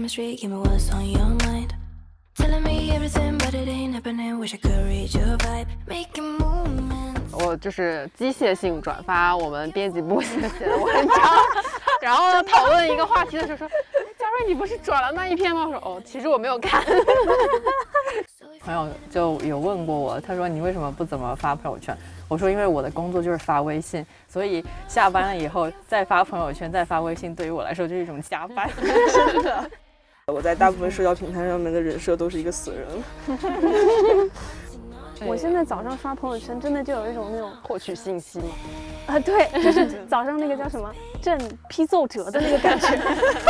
chemistry, give me what's on your mind. Telling me everything, but it ain't happening. Wish I could read your vibe, making movements. 我就是机械性转发我们编辑部写的文章，然后讨论一个话题的时候说：“哎嘉瑞，你不是转了那一篇吗？”我说：“哦，其实我没有看。” 朋友就有问过我，他说：“你为什么不怎么发朋友圈？”我说：“因为我的工作就是发微信，所以下班了以后再发朋友圈、再发微信，对于我来说就是一种加班。”真的。我在大部分社交平台上面的人设都是一个死人。我现在早上刷朋友圈，真的就有一种那种获取信息嘛，啊，对，就是早上那个叫什么朕批奏折的那个感觉，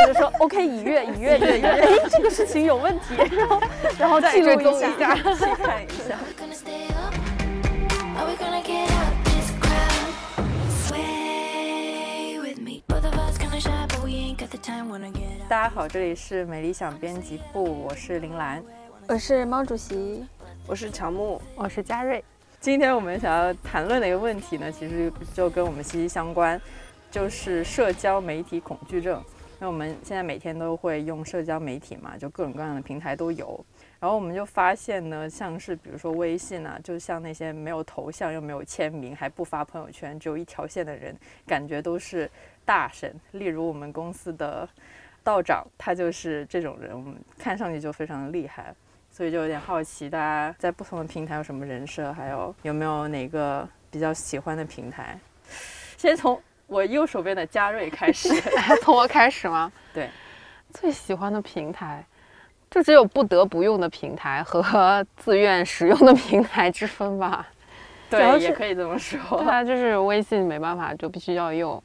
我就说 OK 已阅已阅已阅，哎，这个事情有问题，然后然后记录一下，细看一下。大家好，这里是美理想编辑部，我是林兰，我是毛主席，我是乔木，我是嘉瑞。今天我们想要谈论的一个问题呢，其实就跟我们息息相关，就是社交媒体恐惧症。那我们现在每天都会用社交媒体嘛，就各种各样的平台都有。然后我们就发现呢，像是比如说微信啊，就像那些没有头像又没有签名，还不发朋友圈，只有一条线的人，感觉都是大神。例如我们公司的道长，他就是这种人，我们看上去就非常的厉害。所以就有点好奇，大家在不同的平台有什么人设，还有有没有哪个比较喜欢的平台？先从我右手边的嘉瑞开始。从我开始吗？对，最喜欢的平台，就只有不得不用的平台和自愿使用的平台之分吧。对，也可以这么说。对啊，就是微信没办法，就必须要用。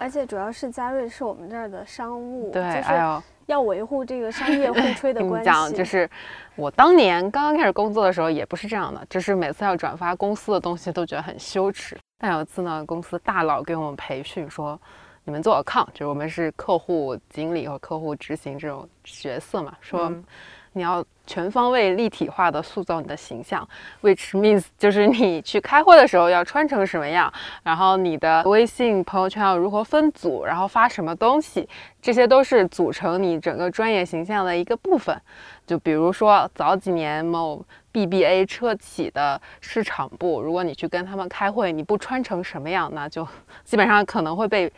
而且主要是嘉瑞是我们这儿的商务，对，就是要维护这个商业互 吹的关系。讲，就是我当年刚刚开始工作的时候也不是这样的，就是每次要转发公司的东西都觉得很羞耻。但有一次呢，公司大佬给我们培训说，你们做 account，就是我们是客户经理和客户执行这种角色嘛，说嗯你要全方位立体化的塑造你的形象，which means 就是你去开会的时候要穿成什么样，然后你的微信朋友圈要如何分组，然后发什么东西，这些都是组成你整个专业形象的一个部分。就比如说早几年某 BBA 车企的市场部，如果你去跟他们开会，你不穿成什么样，那就 基本上可能会被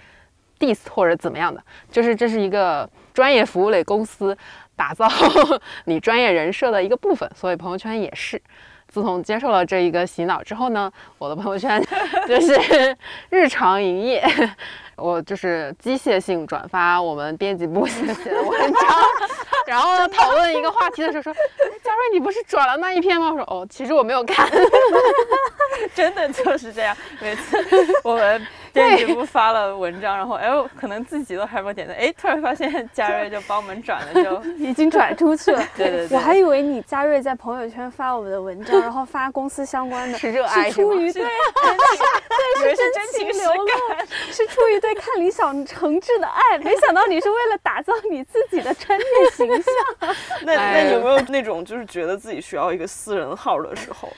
diss 或者怎么样的。就是这是一个专业服务类公司打造 你专业人设的一个部分，所以朋友圈也是。自从接受了这一个洗脑之后呢，我的朋友圈 就是日常营业，我就是机械性转发我们编辑部写的文章，然后讨论一个话题的时候说：“嘉瑞，你不是转了那一篇吗？”我说：“哦，其实我没有看。真的就是这样。每次我们编辑部发了文章，然后哎，我可能自己都还没有点赞，哎，突然发现 嘉瑞就帮我们转了，就 已经转出去了。对对对。我还以为你嘉瑞在朋友圈发我们的文章，然后发公司相关的，是热爱是出于对以为是真情流露，是出于对看理想诚挚的爱。没想到你是为了打造你自己的专业形象。那那有没有那种就是觉得自己需要一个私人号的时候？”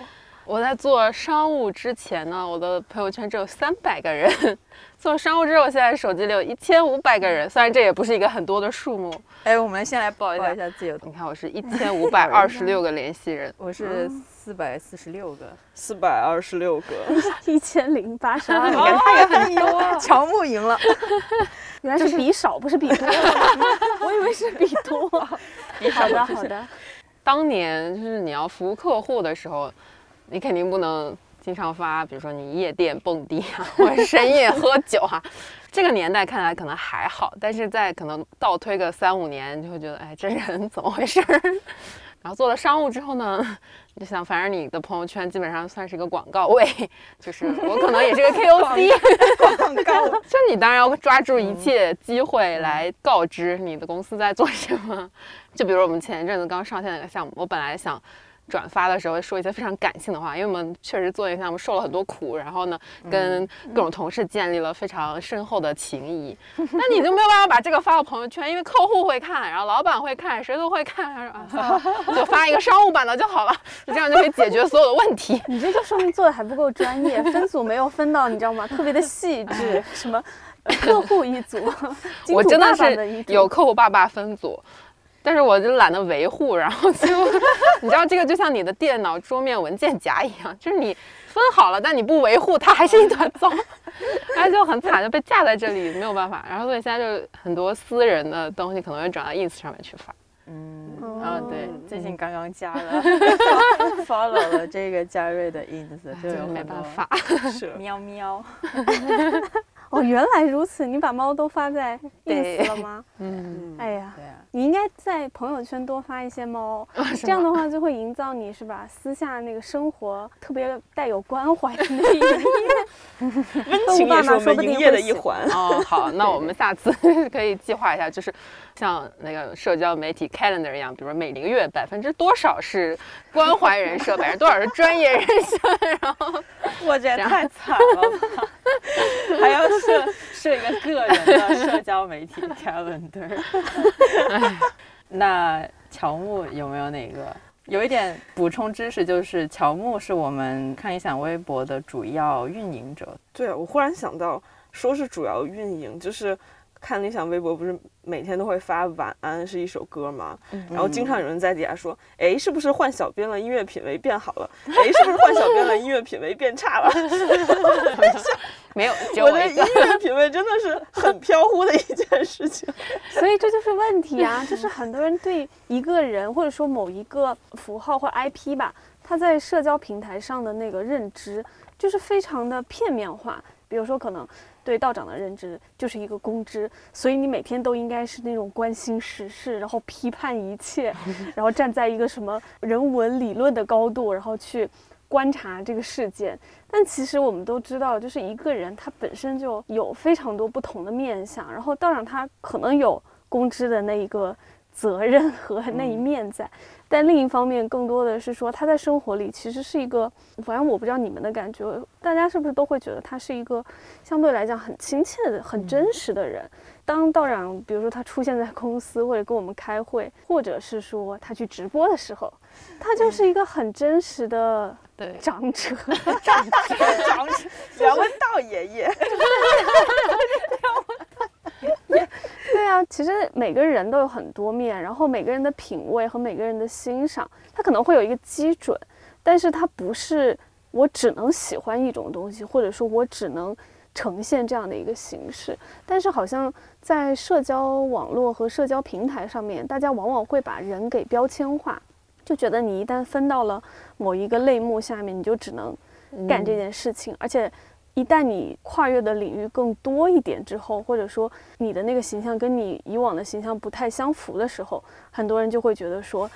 我在做商务之前呢，我的朋友圈只有三百个人；做商务之后，现在手机里有一千五百个人。虽然这也不是一个很多的数目，哎，我们先来报一下一下自己的，你看我是 一千五百二十六个联系人。我是四百四十六个，四百二十六个，一千零八十二，你看他也很多，乔木赢了，原来是比少，不是比多。我以为是比多。好的，好的。当年就是你要服务客户的时候，你肯定不能经常发，比如说你夜店蹦迪啊，或者深夜喝酒啊。这个年代看来可能还好，但是在可能倒推个三五年，就会觉得，哎，这人怎么回事儿？然后做了商务之后呢，你就想，反正你的朋友圈基本上算是一个广告位，就是我可能也是个 KOC，广告。就你当然要抓住一切机会来告知你的公司在做什么。就比如我们前一阵子刚上线那个项目，我本来想转发的时候说一些非常感性的话，因为我们确实做一个项目受了很多苦，然后呢跟各种同事建立了非常深厚的情谊。那你就没有办法把这个发到朋友圈，因为客户会看，然后老板会看，谁都会看，啊算了，就发一个商务版的就好了，这样就可以解决所有的问题。你这就说明做的还不够专业，分组没有分到，你知道吗？特别的细致，什么客户一组，我真的是有客户爸爸分组，但是我就懒得维护，然后就 你知道这个就像你的电脑桌面文件夹一样，就是你分好了，但你不维护，它还是一团糟，然后就很惨，就被架在这里，没有办法。然后所以现在就很多私人的东西可能会转到 ins 上面去发。嗯，哦然后对，最近刚刚加了 follow 了这个嘉瑞的 ins，就有没办法，是喵喵。哦，原来如此，你把猫都发在对 ins 了吗？嗯，哎呀，对啊，你应该在朋友圈多发一些猫，这样的话就会营造你是吧？私下那个生活特别带有关怀的那一面。温情也是我们营业的一环。哦，好，那我们下次 可以计划一下，就是像那个社交媒体 calendar 一样，比如说每个月百分之多少是关怀人设，百分之多少是专业人设，然后我觉得太惨了吧！还要设设一个个人的社交媒体 calendar。那乔木有没有哪个？有一点补充知识，就是乔木是我们看理想微博的主要运营者。对，我忽然想到，说是主要运营，就是看理想微博不是每天都会发晚安是一首歌吗？然后经常有人在底下说，哎，是不是换小编了，音乐品味变好了？哎，是不是换小编了，音乐品味变差了？没有，我的音。乐品味真的是很飘忽的一件事情。所以这就是问题啊，就是很多人对一个人或者说某一个符号或 IP 吧，他在社交平台上的那个认知就是非常的片面化。比如说，可能对道长的认知就是一个公知，所以你每天都应该是那种关心时事，然后批判一切，然后站在一个什么人文理论的高度，然后去观察这个事件。但其实我们都知道，就是一个人他本身就有非常多不同的面相，然后道长他可能有公知的那一个责任和那一面在，但另一方面更多的是说他在生活里其实是一个，反正我不知道你们的感觉，大家是不是都会觉得他是一个相对来讲很亲切的、很真实的人。当道长比如说他出现在公司或者跟我们开会，或者是说他去直播的时候，他就是一个很真实的对，长者。梁文道爷爷，对对啊，其实每个人都有很多面，然后每个人的品味和每个人的欣赏，他可能会有一个基准，但是它不是我只能喜欢一种东西，或者说我只能呈现这样的一个形式。但是好像在社交网络和社交平台上面，大家往往会把人给标签化，就觉得你一旦分到了某一个类目下面，你就只能干这件事情，而且一旦你跨越的领域更多一点之后，或者说你的那个形象跟你以往的形象不太相符的时候，很多人就会觉得说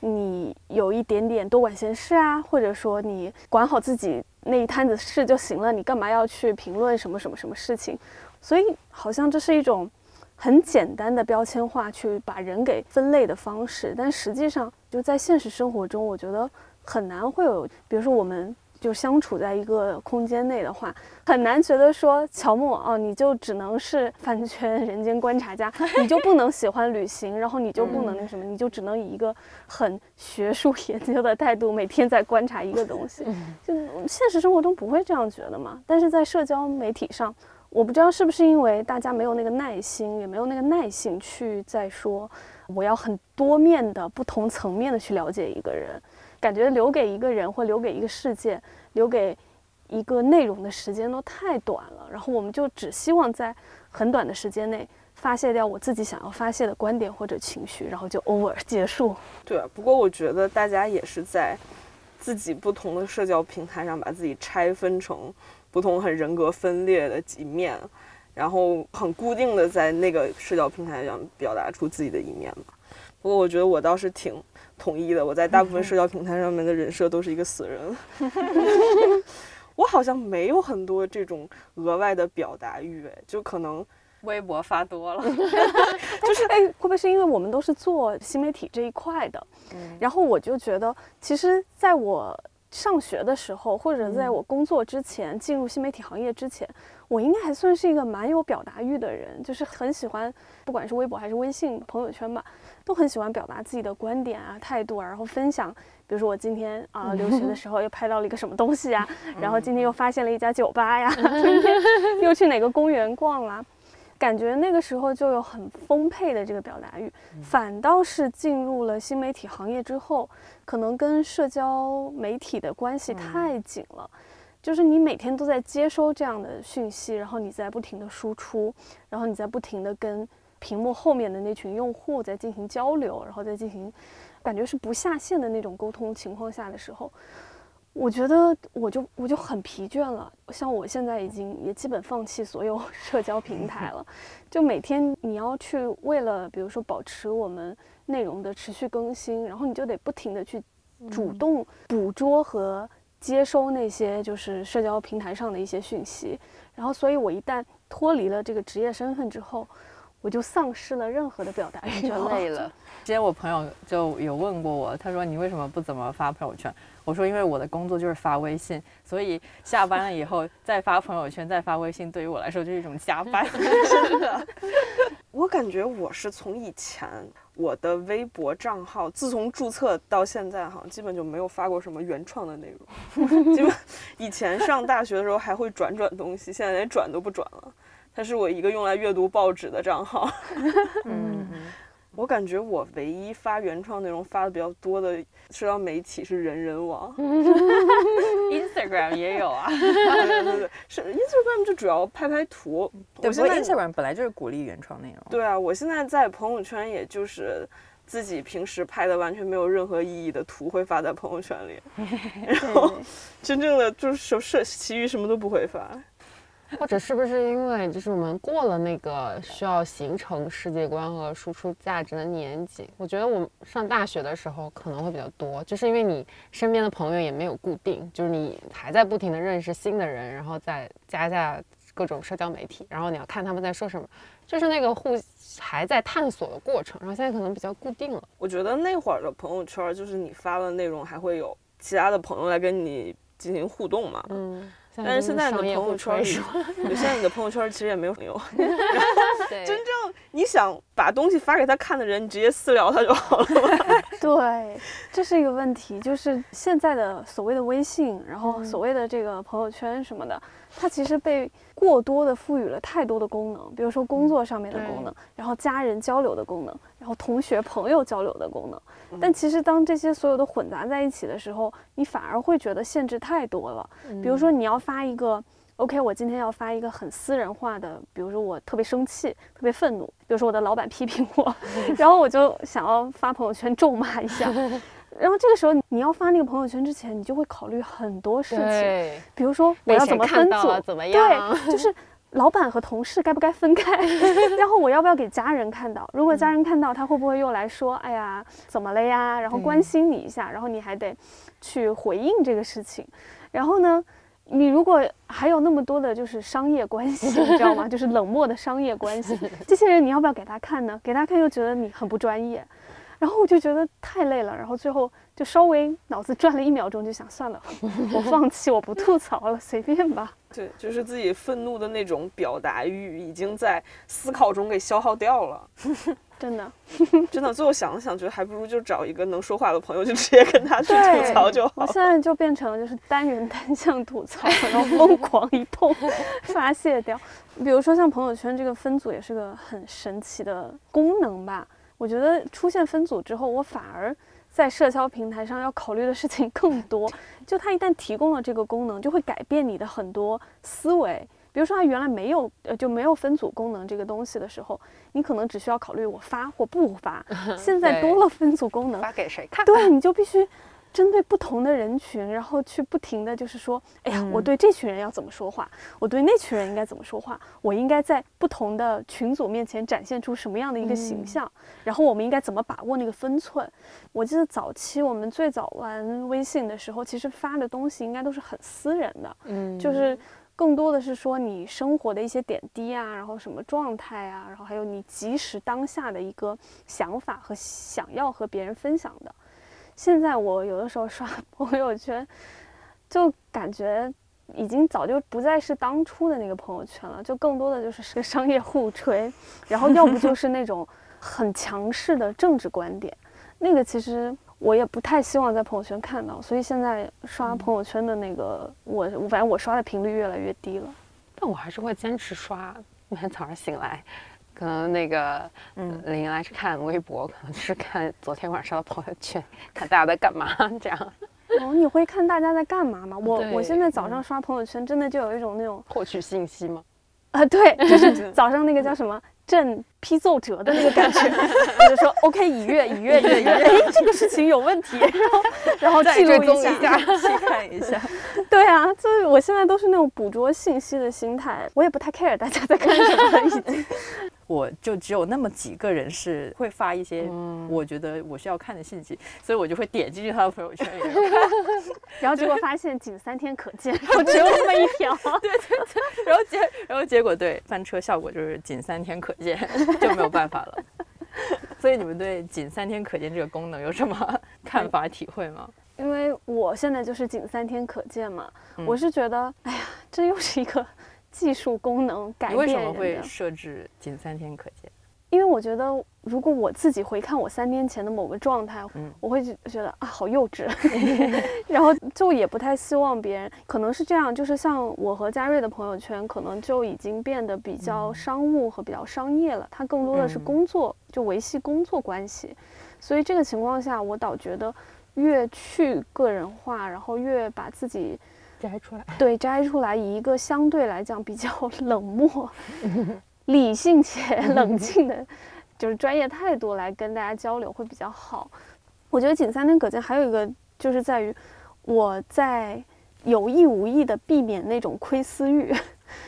你有一点点多管闲事啊，或者说你管好自己那一摊子事就行了，你干嘛要去评论什么什么什么事情？所以好像这是一种很简单的标签化去把人给分类的方式，但实际上就在现实生活中，我觉得很难会有，比如说我们就相处在一个空间内的话，很难觉得说乔木哦，你就只能是 饭圈人间观察家，你就不能喜欢旅行，然后你就不能那什么，你就只能以一个很学术 研究的态度每天在观察一个东西，就现实生活中不会这样觉得嘛，但是在社交媒体上。我不知道是不是因为大家没有那个耐心，也没有那个耐性去再说，我要很多面的、不同层面的去了解一个人，感觉留给一个人或留给一个事件、留给一个内容的时间都太短了。然后我们就只希望在很短的时间内发泄掉我自己想要发泄的观点或者情绪，然后就 over 结束。对，不过我觉得大家也是在自己不同的社交平台上把自己拆分成不同很人格分裂的几面，然后很固定的在那个社交平台上表达出自己的一面嘛。不过我觉得我倒是挺统一的，我在大部分 社交平台上面的人设都是一个死人。我好像没有很多这种额外的表达欲，哎，就可能微博发多了，就是哎，会不会是因为我们都是做新媒体这一块的？然后我就觉得，其实在我上学的时候，或者在我工作之前，进入新媒体行业之前，我应该还算是一个蛮有表达欲的人，就是很喜欢，不管是微博还是微信朋友圈吧，都很喜欢表达自己的观点啊、态度啊，然后分享。比如说我今天啊、留学的时候又拍到了一个什么东西啊，然后今天又发现了一家酒吧呀，今天又去哪个公园逛啦。感觉那个时候就有很丰沛的这个表达欲，反倒是进入了新媒体行业之后，可能跟社交媒体的关系太紧了。就是你每天都在接收这样的讯息，然后你在不停的输出，然后你在不停的跟屏幕后面的那群用户在进行交流，然后再进行，感觉是不下线的那种沟通情况下的时候，我觉得我就我就很疲倦了。像我现在已经也基本放弃所有 社交平台了，就每天你要去为了比如说保持我们内容的持续更新，然后你就得不停的去主动捕捉和。接收那些就是社交平台上的一些讯息，然后，所以我一旦脱离了这个职业身份之后，我就丧失了任何的表达欲，就累了。之前我朋友就有问过我，他说你为什么不怎么发朋友圈？我说因为我的工作就是发微信，所以下班了以后再发朋友圈、再发微信，对于我来说就是一种加班。真的，我感觉我是从以前。我的微博账号自从注册到现在，好像基本就没有发过什么原创的内容。基本以前上大学的时候还会转转东西，现在连转都不转了。它是我一个用来阅读报纸的账号。嗯。我感觉我唯一发原创内容发的比较多的社交媒体是人人网，Instagram 也有啊，对对对，是 Instagram 就主要拍拍图。对，不过 Instagram 本来就是鼓励原创内容。对啊，我现在在朋友圈也就是自己平时拍的完全没有任何意义的图会发在朋友圈里，然后真正的就是设其余什么都不会发。或者是不是因为就是我们过了那个需要形成世界观和输出价值的年纪？我觉得我们上大学的时候可能会比较多，就是因为你身边的朋友也没有固定，就是你还在不停的认识新的人，然后再加下各种社交媒体，然后你要看他们在说什么，就是那个互还在探索的过程。然后现在可能比较固定了。我觉得那会儿的朋友圈，就是你发的内容还会有其他的朋友来跟你进行互动嘛。嗯。但是 现在你的朋友圈里，现在你的朋友圈其实也没有朋友。真正你想把东西发给他看的人，你直接私聊他就好了。对，这是一个问题，就是现在的所谓的微信，然后所谓的这个朋友圈什么的，它其实被过多的赋予了太多的功能，比如说工作上面的功能，然后家人交流的功能，然后同学朋友交流的功能。但其实当这些所有的混杂在一起的时候，你反而会觉得限制太多了。比如说你要发一个，OK，我今天要发一个很私人化的，比如说我特别生气、特别愤怒，比如说我的老板批评我，然后我就想要发朋友圈咒骂一下。然后这个时候你要发那个朋友圈之前，你就会考虑很多事情，比如说我要怎么分组，怎么样，对，就是。老板和同事该不该分开？然后我要不要给家人看到？如果家人看到，他会不会又来说：“哎呀，怎么了呀？”然后关心你一下，然后你还得去回应这个事情。然后呢，你如果还有那么多的就是商业关系，你知道吗？就是冷漠的商业关系，这些人你要不要给他看呢？给他看又觉得你很不专业。然后我就觉得太累了，然后最后就稍微脑子转了一秒钟，就想算了，我放弃，我不吐槽了，随便吧。对，就是自己愤怒的那种表达欲，已经在思考中给消耗掉了。真的，真的，最后想了想，觉得还不如就找一个能说话的朋友，就直接跟他去吐槽就好。我现在就变成了就是单人单向吐槽，然后疯狂一通发泄掉。比如说像朋友圈这个分组，也是个很神奇的功能吧。我觉得出现分组之后，我反而在社交平台上要考虑的事情更多。就它一旦提供了这个功能，就会改变你的很多思维。比如说，它原来没有呃就没有分组功能这个东西的时候，你可能只需要考虑我发或不发。现在多了分组功能，发给谁看？对，你就必须。针对不同的人群，然后去不停的就是说，哎呀，我对这群人要怎么说话，我对那群人应该怎么说话，我应该在不同的群组面前展现出什么样的一个形象，然后我们应该怎么把握那个分寸。我记得早期我们最早玩微信的时候，其实发的东西应该都是很私人的，嗯，就是更多的是说你生活的一些点滴啊，然后什么状态啊，然后还有你即时当下的一个想法和想要和别人分享的。现在我有的时候刷 朋友圈，就感觉已经早就不再是当初的那个朋友圈了，就更多的就是是个商业互吹，然后要不就 是那种很强势的政治观点，那个其实我也不太希望在朋友圈看到，所以现在刷朋友圈的那个我，反正我刷的频率越来越低了，但我还是会坚持刷。每天早上醒来，可能那个嗯林来是看微博，可能是看昨天晚上的朋友圈，看大家在干嘛 这样哦，你会看大家在干嘛吗？我我现在早上刷朋友圈，真的就有一种那种获取信息吗？啊，对，就是 早上那个叫什么朕批奏折的那个感觉，我 就说 OK 已阅已阅已阅，哎，这个事情有问题，然后然后记录一下，细看一下。对啊，就是我现在都是那种捕捉信息的心态，我也不太 care 大家在干什么了，已经。我就只有那么几个人是会发一些嗯我觉得我需要看的信息，所以我就会点进去他的朋友圈里面看。然后结果发现仅三天可见，然后只有那么一条。对对对然后结然后结果对翻车效果就是仅三天可见，就没有办法了。所以你们对仅三天可见这个功能有什么看法体会吗？因为我现在就是仅三天可见嘛，嗯我是觉得，哎呀，这又是一个技术功能改变人为什么会设置仅三天可见？因为我觉得，如果我自己回看我三天前的某个状态，嗯。我会觉觉得啊，好幼稚，然后就也不太希望别人，可能是这样，就是像我和嘉瑞的朋友圈，可能就已经变得比较商务和比较商业了，它更多的是嗯工作，就维系工作关系，所以这个情况下，我倒觉得越去个人化，然后越把自己摘出来，对摘出来，以一个相对来讲比较冷漠、理性且冷静的，就是专业态度来跟大家交流会比较好。我觉得仅三天可见，还有一个就是在于我在有意无意的避免那种窥私欲，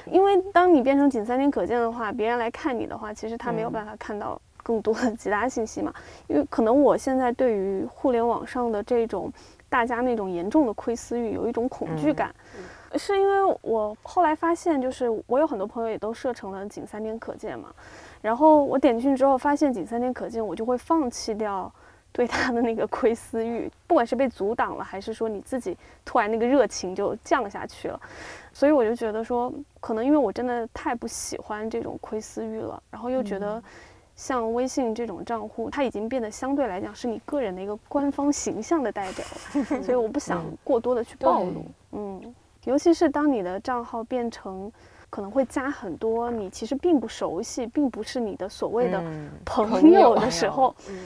因为当你变成仅三天可见的话，别人来看你的话，其实他没有嗯办法看到更多的其他信息嘛。因为可能我现在对于互联网上的这种大家那种严重的窥私欲有一种恐惧嗯。感，是因为我后来发现，就是我有很多朋友也都设成了仅三天可见嘛，然后我点进去之后发现仅三天可见，我就会放弃掉。对他的那个窥私欲，不管是被阻挡了，还是说你自己突然那个热情就降下去了，所以我就觉得说，可能因为我真的太不喜欢这种窥私欲了，然后又觉得像微信这种账户，它已经变得相对来讲是你个人的一个官方形象的代表了，所以我不想过多的去暴露。嗯，尤其是当你的账号变成可能会加很多你其实并不熟悉，并不是你的所谓的嗯朋朋友友的时候，嗯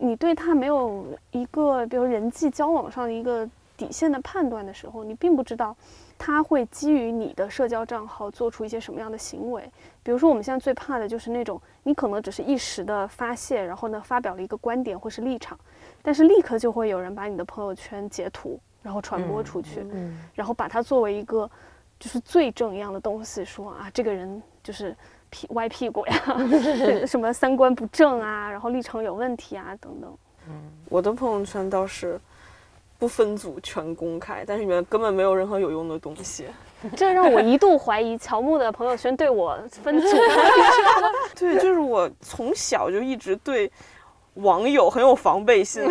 你对他没有一个比如人际交往上的一个底线的判断的时候，你并不知道他会基于你的社交账号做出一些什么样的行为。比如说，我们现在最怕的就是那种你可能只是一时的发泄，然后呢发表了一个观点或是立场，但是立刻就会有人把你的朋友圈截图，然后传播出去，嗯，然后把它作为一个就是罪证一样的东西，说啊这个人就是屁歪屁股呀，什么三观不正啊，然后立场有问题啊等等。嗯我的朋友圈倒是不分组全公开，但是里面根本没有任何有用的东西。这让我一度怀疑乔木的朋友圈对我分组。对，就是我从小就一直对网友很有防备心，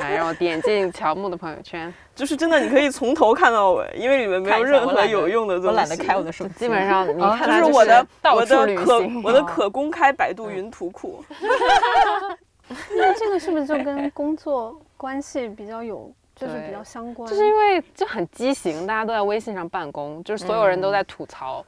来让我点进乔木的朋友圈，就是真的你可以从头看到尾，因为里面没有任何有用的东西。我懒得开我的手机，基本上你啊看它就是我的到我的可行，我的可公开百度云图库。那这个是不是就跟工作关系比较有，就是比较相关？就是因为就很畸形，大家都在微信上办公，就是所有人都在吐槽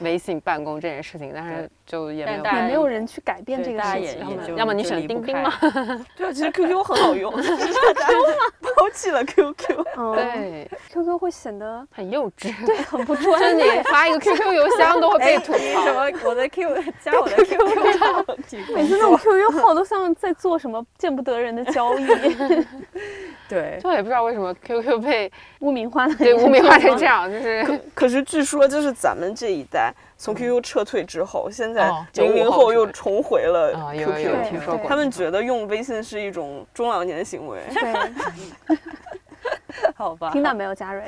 微信办公这件事情，但是就也没有也没有人去改变这个对大家也事情。要么你选钉钉嘛 对啊，其实 QQ 很好用，只 是大家抛弃了 QQ。嗯 对，，QQ 会显得很幼稚，对很不就是你。发一个 QQ 邮箱都会被哎，吐槽什。么？我的 Q 加我的 QQ 号，每次那种 QQ 号都像在做什么见不得人的交易，对，就也不知道为什么 QQ 被污名化了对污名化成这样，就是可是据说就是咱们这一代从 QQ 撤退之后，现在哦零零后后又重回了 QQ，对听说过，他们觉得用微信是一种中老年行为。对，好吧，听到没有，嘉瑞？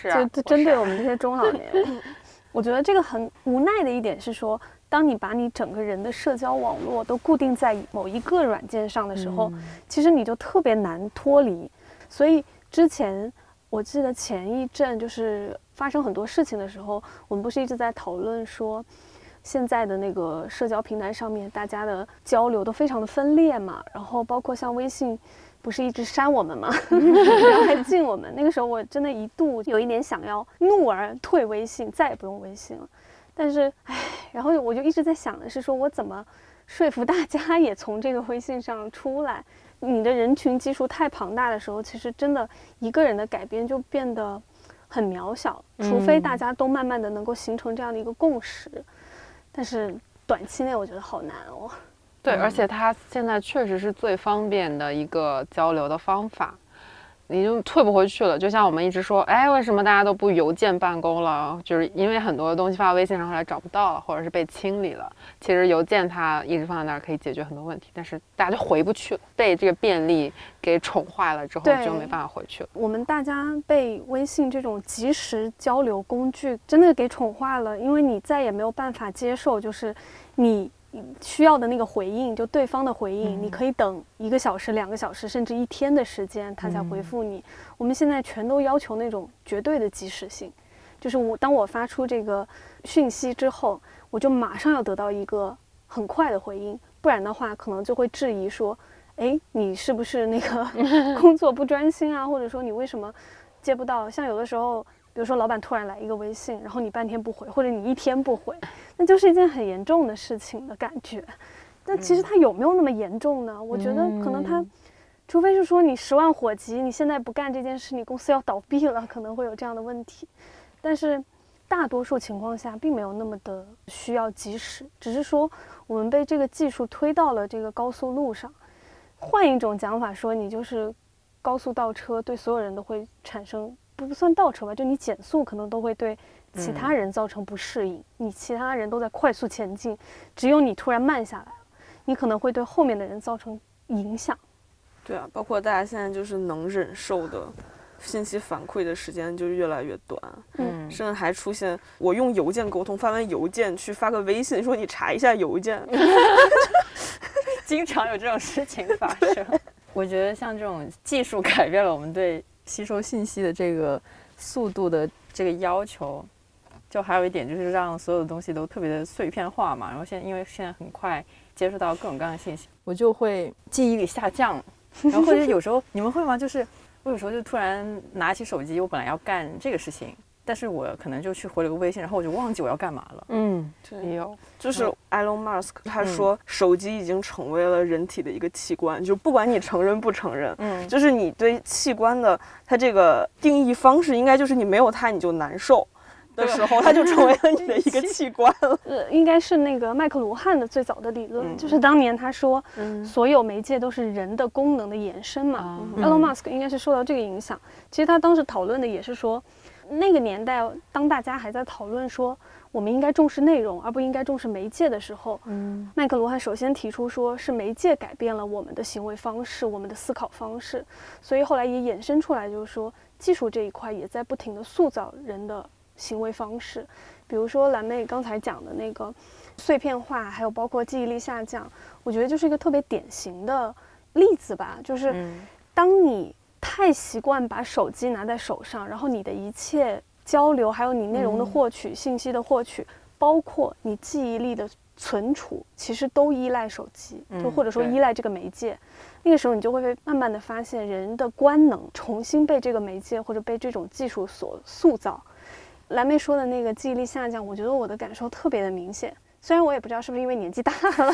是啊就，针对我们这些中老年人，我觉得这个很无奈的一点是说，当你把你整个人的社交网络都固定在某一个软件上的时候，嗯其实你就特别难脱离。所以之前我记得前一阵就是发生很多事情的时候，我们不是一直在讨论说，现在的那个社交平台上面，大家的交流都非常的分裂嘛，然后包括像微信，不是一直删我们嘛，然后还禁我们。那个时候我真的一度有一点想要怒而退微信，再也不用微信了。但是，唉，然后我就一直在想的是，说我怎么说服大家也从这个微信上出来？你的人群基数太庞大的时候，其实真的一个人的改变就变得很渺小，除非大家都慢慢的能够形成这样的一个共识。但是短期内我觉得好难哦。对，而且它现在确实是最方便的一个交流的方法，你就退不回去了。就像我们一直说，哎，为什么大家都不邮件办公了？就是因为很多东西发微信上后来找不到了，或者是被清理了。其实邮件它一直放在那儿可以解决很多问题，但是大家就回不去了，被这个便利给宠坏了之后就没办法回去了。我们大家被微信这种即时交流工具真的给宠坏了，因为你再也没有办法接受，就是你需要的那个回应，就对方的回应，你可以等一个小时、两个小时，甚至一天的时间，他才回复你。我们现在全都要求那种绝对的及时性，就是我当我发出这个讯息之后，我就马上要得到一个很快的回应，不然的话，可能就会质疑说，哎，你是不是那个 工作不专心啊？或者说你为什么接不到？像有的时候，比如说老板突然来一个微信，然后你半天不回，或者你一天不回，那就是一件很严重的事情的感觉。但其实它有没有那么严重呢？我觉得可能它，除非是说你十万火急，你现在不干这件事，你公司要倒闭了，可能会有这样的问题。但是大多数情况下并没有那么的需要及时，只是说我们被这个技术推到了这个高速路上。换一种讲法说，你就是高速倒车，对所有人都会产生不不算倒车吧，就你减速可能都会对其他人造成不适应。你其他人都在快速前进，只有你突然慢下来了，你可能会对后面的人造成影响。对啊，包括大家现在就是能忍受的信息反馈的时间就越来越短，嗯，甚至还出现我用邮件沟通，发完邮件去发个微信说你查一下邮件，经常有这种事情发生。我觉得像这种技术改变了我们对吸收信息的这个速度的这个要求，就还有一点就是让所有的东西都特别的碎片化嘛。然后现在因为现在很快接触到各种各样的信息，我就会记忆力下降。然后或者有时候你们会吗？就是我有时候就突然拿起手机，我本来要干这个事情，但是我可能就去回了个微信，然后我就忘记我要干嘛了。嗯，对也有。就是 Elon Musk 他说手机已经成为了人体的一个器官，就不管你承认不承认，嗯，就是你对器官的它这个定义方式，应该就是你没有它你就难受的时候，它就 成为了你的一个器官了。呃，应该是那个麦克卢汉的最早的理论，嗯就是当年他说，嗯所有媒介都是人的功能的延伸嘛。啊 Elon Musk 应该是受到这个影响。其实他当时讨论的也是说，那个年代当大家还在讨论说我们应该重视内容而不应该重视媒介的时候，嗯。麦克罗汉首先提出说是媒介改变了我们的行为方式、我们的思考方式，所以后来也衍生出来，就是说技术这一块也在不停的塑造人的行为方式。比如说蓝妹刚才讲的那个碎片化，还有包括记忆力下降，我觉得就是一个特别典型的例子吧，就是嗯。当你太习惯把手机拿在手上，然后你的一切交流，还有你内容的获取、信息的获取，包括你记忆力的存储，其实都依赖手机，就嗯或者说依赖这个媒介。那个时候，你就会被慢慢的发现，人的官能重新被这个媒介或者被这种技术所塑造。蓝妹说的那个记忆力下降，我觉得我的感受特别的明显。虽然我也不知道是不是因为年纪大了，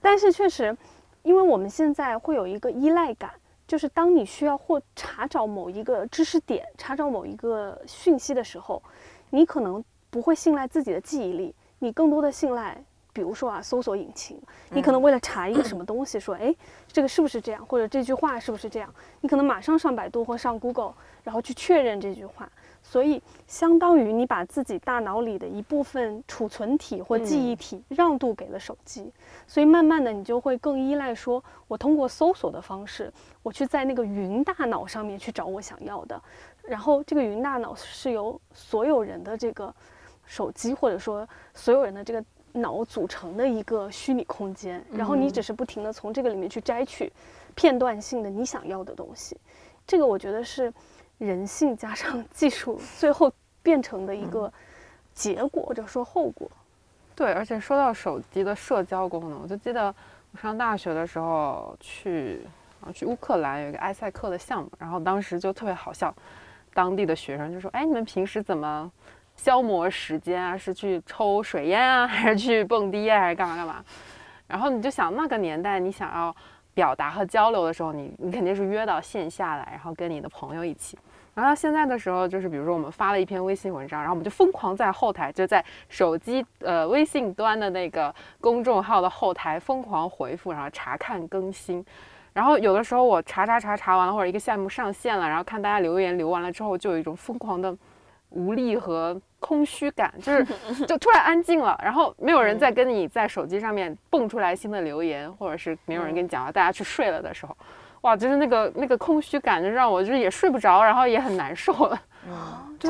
但是确实，因为我们现在会有一个依赖感，就是当你需要或查找某一个知识点、查找某一个讯息的时候，你可能不会信赖自己的记忆力，你更多的信赖，比如说啊，搜索引擎。你可能为了查一个什么东西，说，哎，这个是不是这样，或者这句话是不是这样，你可能马上上百度或上 Google，然后去确认这句话。所以，相当于你把自己大脑里的一部分储存体或记忆体让渡给了手机，所以慢慢的你就会更依赖说，我通过搜索的方式，我去在那个云大脑上面去找我想要的，然后这个云大脑是由所有人的这个手机或者说所有人的这个脑组成的一个虚拟空间，然后你只是不停的从这个里面去摘取片段性的你想要的东西，这个我觉得是人性加上技术最后变成的一个结果或者说后果。对，而且说到手机的社交功能，我就记得我上大学的时候去，啊去乌克兰有一个埃塞克的项目，然后当时就特别好笑，当地的学生就说：“哎，你们平时怎么消磨时间啊？是去抽水烟啊，还是去蹦迪啊，还是干嘛干嘛？”然后你就想那个年代，你想要表达和交流的时候，你你肯定是约到线下来，然后跟你的朋友一起。然后现在的时候，就是比如说我们发了一篇微信文章，然后我们就疯狂在后台，就在手机呃微信端的那个公众号的后台疯狂回复，然后查看更新。然后有的时候我查查查查完了，或者一个项目上线了，然后看大家留言留完了之后，就有一种疯狂的无力和空虚感，就是就突然安静了，然后没有人再跟你在手机上面蹦出来新的留言，或者是没有人跟你讲话，大家去睡了的时候。哇，就是那个那个空虚感，就让我就是也睡不着，然后也很难受了。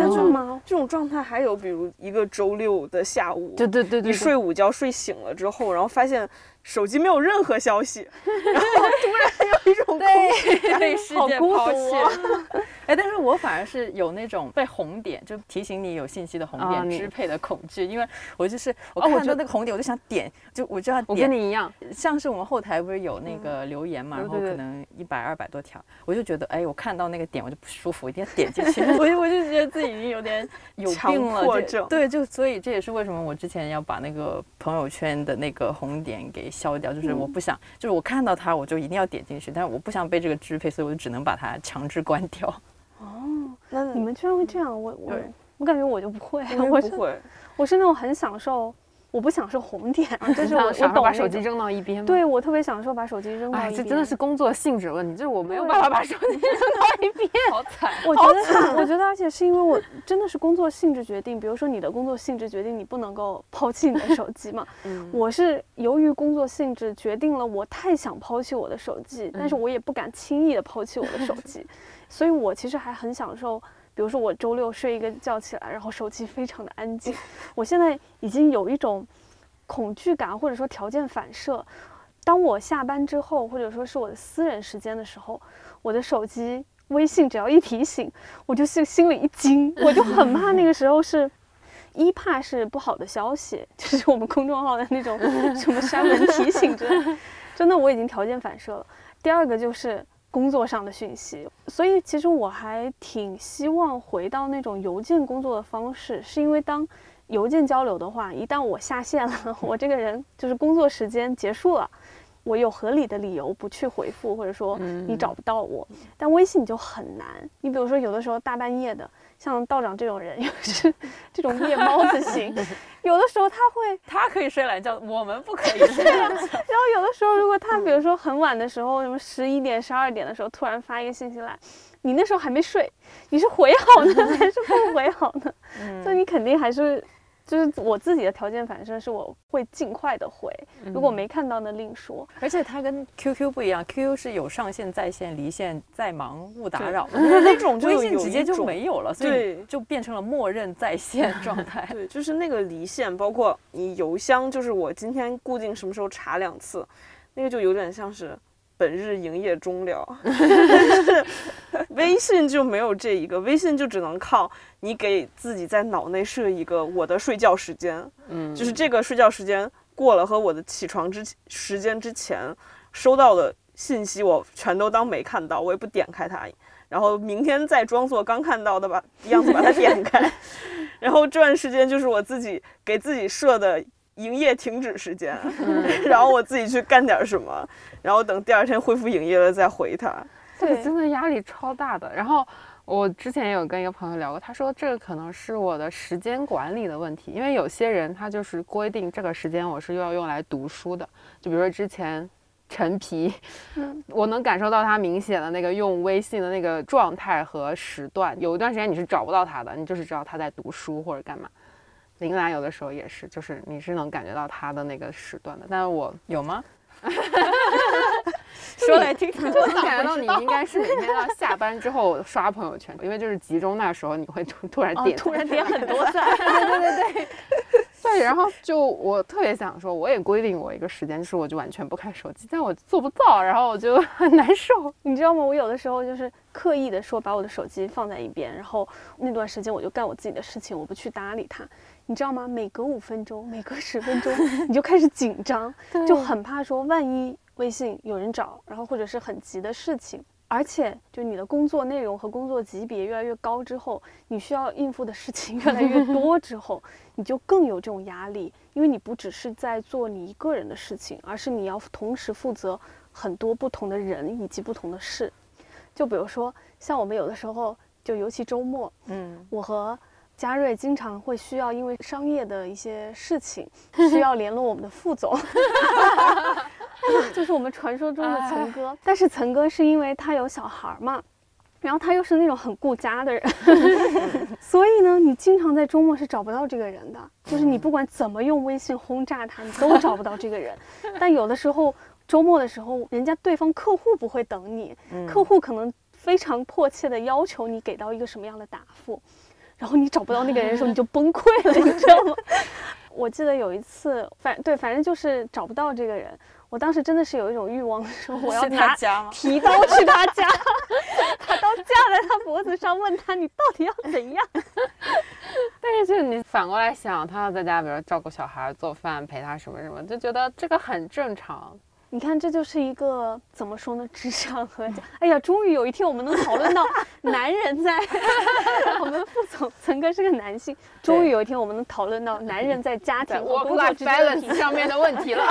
真的吗？这种状态还有，比如一个周六的下午，对对对对，你睡午觉睡醒了之后，然后发现手机没有任何消息，然后突然有一种空虚感，被世界抛弃了。哎，但是我反而是有那种被红点，就提醒你有信息的红点支配的恐惧，因为我就是我看到那个红点，我就想点，就我就要点。我跟你一样，像是我们后台不是有那个留言嘛，然后可能一百二百多条，我就觉得哎，我看到那个点我就不舒服，一定要点进去。我就我就觉得自己已经有点 有病了，对，就所以这也是为什么我之前要把那个朋友圈的那个红点给消掉，就是我不想，就是我看到它我就一定要点进去，但是我不想被这个支配，所以我就只能把它强制关掉。哦，那你们居然会这样？我我我感觉我就不会，我不会，我是那种很享受，我不享受红点，就是我我把手机扔到一边。对我特别享受把手机扔到一边。这真的是工作性质问题，就是我没有办法把 手机扔到一边，好惨。我觉得，我觉得，而且是因为我真的是工作性质决定，比如说你的工作性质决定你不能够抛弃你的手机嘛。嗯。我是由于工作性质决定了我太想抛弃我的手机，但是我也不敢轻易的抛弃我的手机。所以，我其实还很享受，比如说我周六睡一个觉起来，然后手机非常的安静。我现在已经有一种恐惧感，或者说条件反射。当我下班之后，或者说是我的私人时间的时候，我的手机微信只要一提醒，我就心心里一惊，我就很怕那个时候是，一怕是不好的消息，就是我们公众号的那种什么删文提醒之类，真的我已经条件反射了。第二个就是。工作上的讯息，所以其实我还挺希望回到那种邮件工作的方式，是因为当邮件交流的话，一旦我下线了，我这个人就是工作时间结束了，我有合理的理由不去回复，或者说你找不到我，但微信就很难。你比如说有的时候大半夜的。像道长这种人，又是 这种夜猫子型，有的时候他会，他可以睡懒觉，我们不可以睡。然后有的时候，如果他比如说很晚的时候，什么十一点、十二点的时候，突然发一个信息来，你那时候还没睡，你是回好呢，还是不回好呢？嗯，那你肯定还是。就是我自己的条件反射是我会尽快的回，如果没看到那另说。而且它跟 QQ 不一样，QQ 是有上线在线、离线在忙勿打扰，那种 微信直接就没有了，所以就变成了默认在线 状态。对，就是那个离线，包括你邮箱，就是我今天固定什么时候查两次，那个就有点像是。本日营业终了，微信就没有这一个，微信就只能靠你给自己在脑内设一个我的睡觉时间，嗯，就是这个睡觉时间过了和我的起床之时间之前收到的信息，我全都当没看到，我也不点开它，然后明天再装作刚看到的吧样子把它点开，然后这段时间就是我自己给自己设的。营业停止时间 然后我自己去干点什么，然后等第二天恢复营业了再回他。对，真的压力超大的。然后我之前也有跟一个朋友聊过，他说这个可能是我的时间管理的问题，因为有些人他就是规定这个时间我是要用来读书的，就比如说之前陈皮，我能感受到他明显的那个用微信的那个状态和时段，有一段时间你是找不到他的，你就是知道他在读书或者干嘛。林兰有的时候也是，就是你是能感觉到他的那个时段的，但是我有吗？说来听听。我能感觉到你应该是每天要下班之后刷朋友圈，因为就是集中那时候你会突突然点，突然点很多赞。对对对对。对，然后就我特别想说，我也规定我一个时间，就是我就完全不看手机，但我做不到，然后我就很 难受。你知道吗？我有的时候就是刻意的说把我的手机放在一边，然后那段时间我就干我自己的事情，我不去搭理他。你知道吗？每隔五分钟，每隔十分钟，你就开始紧张，就很怕说万一微信有人找，然后或者是很急的事情。而且，就你的工作内容和工作级别越来越高之后，你需要应付的事情越来越多之后，你就更有这种压力，因为你不只是在做你一个人的事情，而是你要同时负责很多不同的人以及不同的事。就比如说，像我们有的时候，就尤其周末，嗯，我和嘉瑞经常会需要因为商业的一些事情，需要联络我们的副总。就是我们传说中的岑哥，但是岑哥是因为他有小孩嘛，然后他又是那种很顾家的人，所以呢，你经常在周末是找不到这个人的，就是你不管怎么用微信轰炸他，你都找不到这个人。但有的时候周末的时候，人家对方客户不会等你，客户可能非常迫切的要求你给到一个什么样的答复，然后你找不到那个人的时候，你就崩溃了，你知道吗？我记得有一次，反对，反正就是找不到这个人。我当时真的是有一种欲望，说我要拿 提刀去他家，把刀架在他脖子上，问他你到底要怎样？但是就是你反过来想，他要在家，比如照顾小孩、做饭、陪他什么什么，就觉得这个很正常。你看，这就是一个怎么说呢？职场和家。哎呀，终于有一天我们能讨论到 男人在 我们副总曾哥是个男性，终于有一天我们能讨论到男人在家庭和工作之间的 balance 上面的问题了。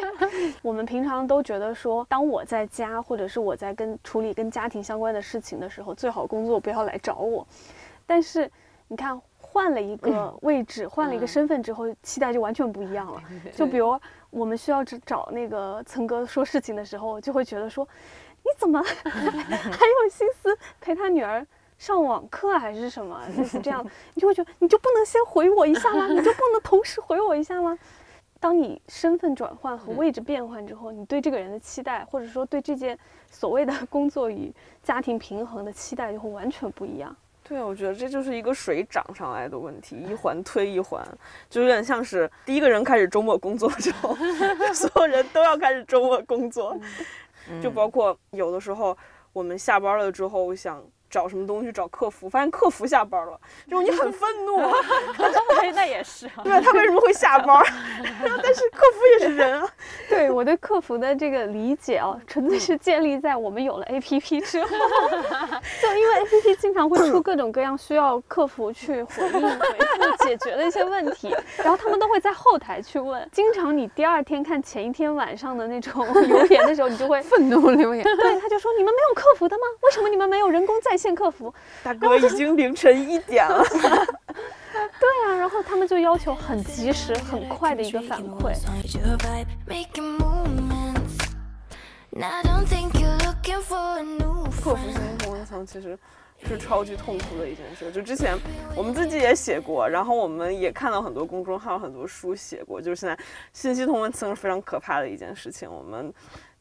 我们平常都觉得说，当我在家或者是我在跟处理跟家庭相关的事情的时候，最好工作不要来找我。但是你看，换了一个位置，换了一个身份之后，期待就完全不一样了。就比如。我们需要找找那个岑哥说事情的时候，就会觉得说，你怎么 还有心思陪他女儿上网课还是什么？就是这样，你就会觉得你就不能先回我一下吗？你就不能同时回我一下吗？当你身份转换和位置变换之后，你对这个人的期待，或者说对这件所谓的工作与家庭平衡的期待，就会完全不一样。对，我觉得这就是一个水涨上来的问题，一环推一环，就有点像是第一个人开始周末工作之后，所有人都要开始周末工作，就包括有的时候我们下班了之后想。找什么东西找客服，发现客服下班了，这种你很愤怒。那也是，对他为什么会下班？但是客服也是人啊。对我对客服的这个理解啊，纯粹是建立在我们有了 APP 之后。就因为 APP 经常会出各种各样需要客服去回应、回复、解决的一些问题，然后他们都会在后台去问。经常你第二天看前一天晚上的那种留言的时候，你就会愤怒留言。对，他就说你们没有客服的吗？为什么你们没有人工在？线客服，大哥已经凌晨一点了。对啊，然后他们就要求很及时、很快的一个反馈。客服型同文层其实是超级痛苦的一件事。就之前我们自己也写过，然后我们也看到很多公众号、很多书写过，就是现在信息同文层是非常可怕的一件事情。我们。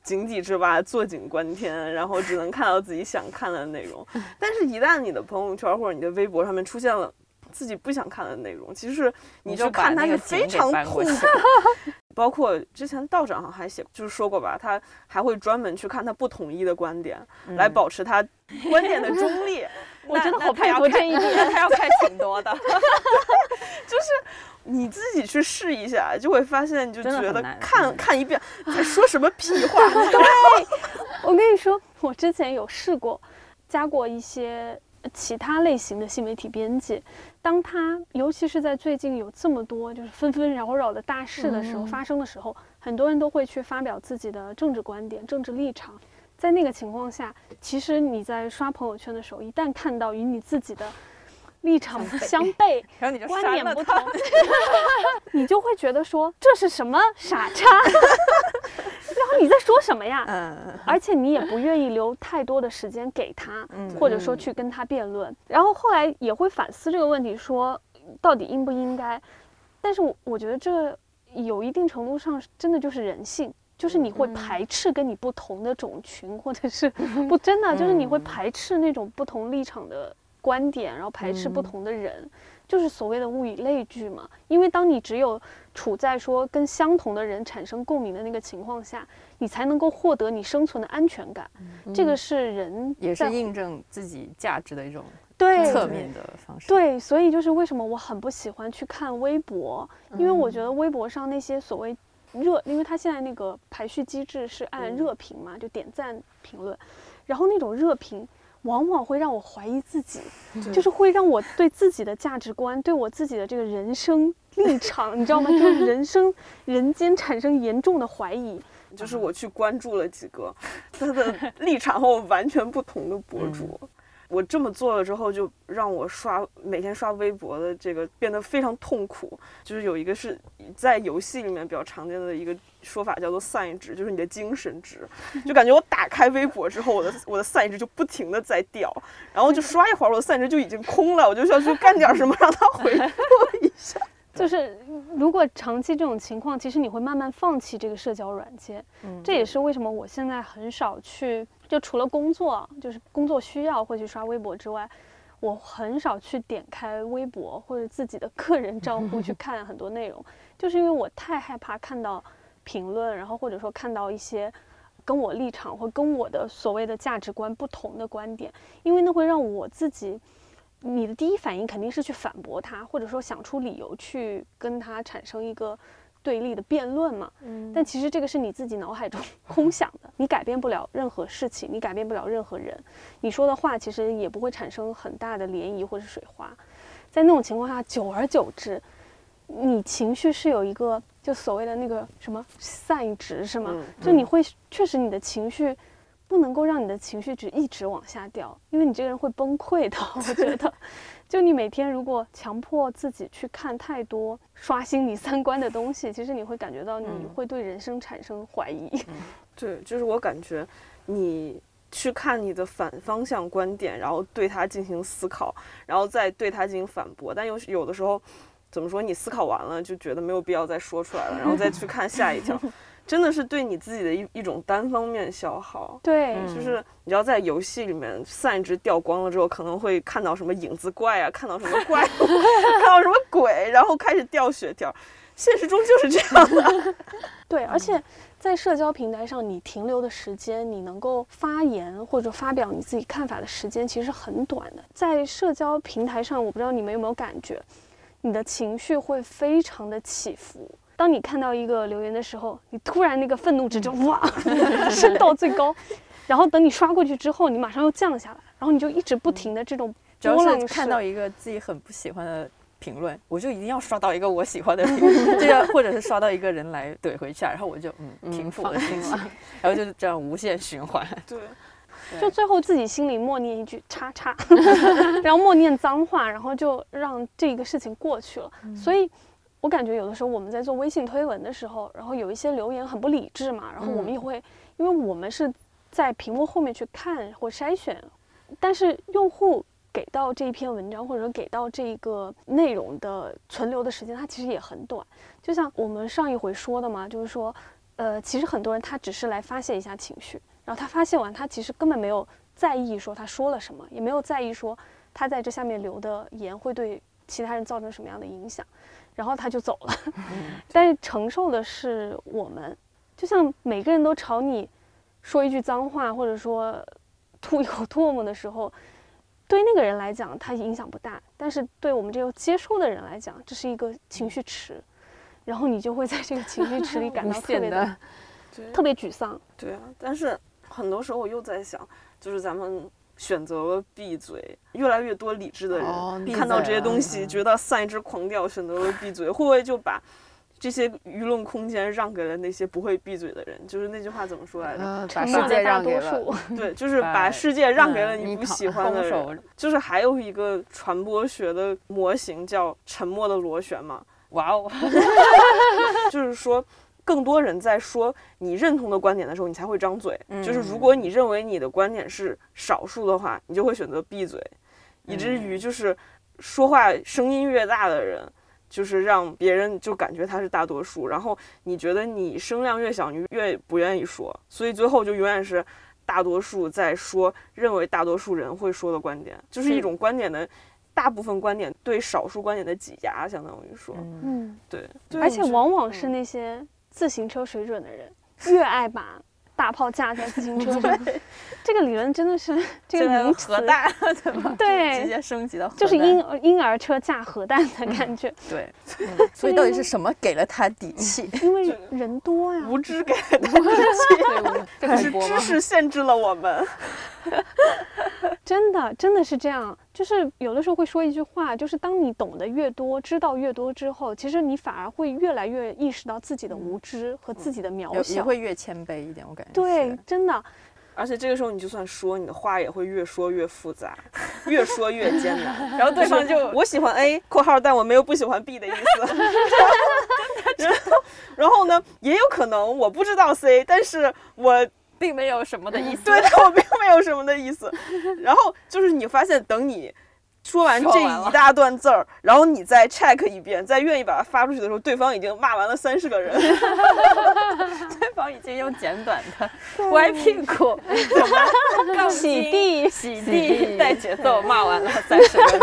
井底之蛙，坐井观天，然后只能看到自己想看的内容。但是，一旦你的朋友圈或者你的微博上面出现了自己不想看的内容，其实你就看它是非常痛苦。包括之前道长好像还写，就是说过吧，他还会专门去看他不统一的观点，来保持他观点的中立。我真的好佩服这一点，他要看挺多的。就是你自己去试一下，就会发现，你就觉得看看一遍在说什么屁话。对，我跟你说，我之前有试过，加过一些其他类型的新媒体编辑。当他尤其是在最近有这么多就是纷纷扰扰的大事的时候发生的时候，很多人都会去发表自己的政治观点、政治立场。在那个情况下，其实你在刷朋友圈的时候，一旦看到与你自己的立场相悖，然后你就观点不同 你就会觉得说这是什么傻叉，然后你在说什么呀？嗯，而且你也不愿意留太多的时间给他，或者说去跟他辩论。然后后来也会反思这个问题，说到底应不应该？但是我我觉得这有一定程度上真的就是人性。就是你会排斥跟你不同的种群，或者是不真的，就是你会排斥那种不同立场的观点，然后排斥不同的人。就是所谓的物以类聚嘛。因为当你只有处在说跟相同的人产生共鸣的那个情况下，你才能够获得你生存的安全感。这个是人也是印证自己价值的一种对侧面的方式。对，所以就是为什么我很不喜欢去看微博，因为我觉得微博上那些所谓热，因为它现在那个排序机制是按热评嘛，就点赞评论，然后那种热评往往会让我怀疑自己，就是会让我对自己的价值观、对我自己的这个人生立场，你知道吗？就是人生人间产生严重的怀疑。就是我去关注了几个他的立场和我完全不同的博主。我这么做了之后，就让我刷每天刷微博的这个变得非常痛苦。就是有一个是在游戏里面比较常见的一个说法，叫做散值，就是你的精神值。就感觉我打开微博之后，我的我的散值就不停的在掉，然后就刷一会儿，我的散值就已经空了，我就需要去干点什么让它回复一下。就是如果长期这种情况，其实你会慢慢放弃这个社交软件。嗯这也是为什么我现在很少去，就除了工作，就是工作需要会去刷微博之外，我很少去点开微博或者自己的个人账户去 看很多内容，就是因为我太害怕看到评论，然后或者说看到一些跟我立场或跟我的所谓的价值观不同的观点，因为那会让我自己。你的第一反应肯定是去反驳他，或者说想出理由去跟他产生一个对立的辩论嘛。嗯但其实这个是你自己脑海中 空想的，你改变不了任何事情，你改变不了任何人，你说的话其实也不会产生很大的涟漪或者水花。在那种情况下，久而久之，你情绪是有一个就所谓的那个什么散值是吗？嗯就你会确实你的情绪不能够让你的情绪值一直往下掉，因为你这个人会崩溃的。我觉得，就你每天如果强迫自己去看太多刷新你三观的东西，其实你会感觉到你嗯会对人生产生怀疑。对，就是我感觉你去看你的反方向观点，然后对它进行思考，然后再对它进行反驳。但有有的时候，怎么说？你思考完了就觉得没有必要再说出来了，然后再去看下一条，真的是对你自己的一一种单方面消耗。对，嗯就是你知道，在游戏里面散值掉光了之后，可能会看到什么影子怪啊，看到什么怪物，看到什么鬼，然后开始掉血条。现实中就是这样的。对，而且在社交平台上，你停留的时间，你能够发言或者发表你自己看法的时间，其实很短的。在社交平台上，我不知道你们有没有感觉，你的情绪会非常的起伏。当你看到一个留言的时候，你突然那个愤怒值就哇 升到最高，然后等你刷过去之后，你马上又降下来，然后你就一直不停的这种只要波浪式是看到一个自己很不喜欢的评论，我就一定要刷到一个我喜欢的评论，这样或者是刷到一个人来怼回去啊，然后我就嗯平复我的心情，然后就是这样无限循环。对，就最后自己心里默念一句“叉叉”，然后默念脏话，然后就让这个事情过去了。所以，我感觉有的时候我们在做微信推文的时候，然后有一些留言很不理智嘛，然后我们也会，因为我们是在屏幕后面去看或筛选，但是用户给到这一篇文章或者给到这个内容的存留的时间，它其实也很短。就像我们上一回说的嘛，就是说，呃，其实很多人他只是来发泄一下情绪。然后他发泄完，他其实根本没有在意说他说了什么，也没有在意说他在这下面留的言会对其他人造成什么样的影响，然后他就走了。但是承受的是我们，就像每个人都朝你说一句脏话，或者说吐一口唾沫的时候，对那个人来讲他影响不大，但是对我们这个接收的人来讲，这是一个情绪池，然后你就会在这个情绪池里感到特别的的，特别沮丧。对啊，但是很多时候我又在想，就是咱们选择了闭嘴，越来越多理智的人、哦看到这些东西，嗯觉得散一只狂掉，选择了闭嘴，会不会就把这些舆论空间让给了那些不会闭嘴的人？就是那句话怎么说来着？呃，把世界让给了数，对，就是把把世界让给了嗯你不喜欢的人。就是还有一个传播学的模型叫沉默的螺旋嘛，哇哦，就是说，更多人在说你认同的观点的时候，你才会张嘴。就是如嗯。果你认为你的观点是少数的话，你就会选择闭嘴，以至于就是说话声音越大的人，就是让别人就感觉他是大多数，然后你觉得你声量越小，你越不愿意说，所以最后就永远是。大多数在说认为大多数人会说的观点，就是一种观点的大部分观点对少数观点的挤压，相当于说，嗯，嗯，对，而且往往嗯。是那些自行车水准的人，越爱把大炮架在自行车上。这个理论真的是这个名词核，弹 对吧？对直接升级到就是婴儿婴儿车架核弹的感觉，对，所以到底是什么给了他底气？因为人多呀。无知给的底气，对，这还是知？识限制了我们。真的，真的是这样。就是有的时候会说一句话，就是当你懂得越多、知道越多之后，其实你反而会越来越意识到自己的无知和自己的渺小也小。会越谦卑一点，我感觉对，真的，而且这个时候，你就算说，你的话也会越说越复杂，越说越艰难。然后对方就 我喜欢 A（ 括号），但我没有不喜欢 B 的意思。然后，然后呢，也有可能我不知道 C，但是我并没有什么的意思。对，但 我并没有什么的意思。然后就是你发现，等你说完这一大段字儿，然后你再 check 一遍，再愿意把它发出去的时候，对方已经骂完了三十个人。对方已经用简短的歪屁股、洗地洗地地带节奏骂完了三十个人，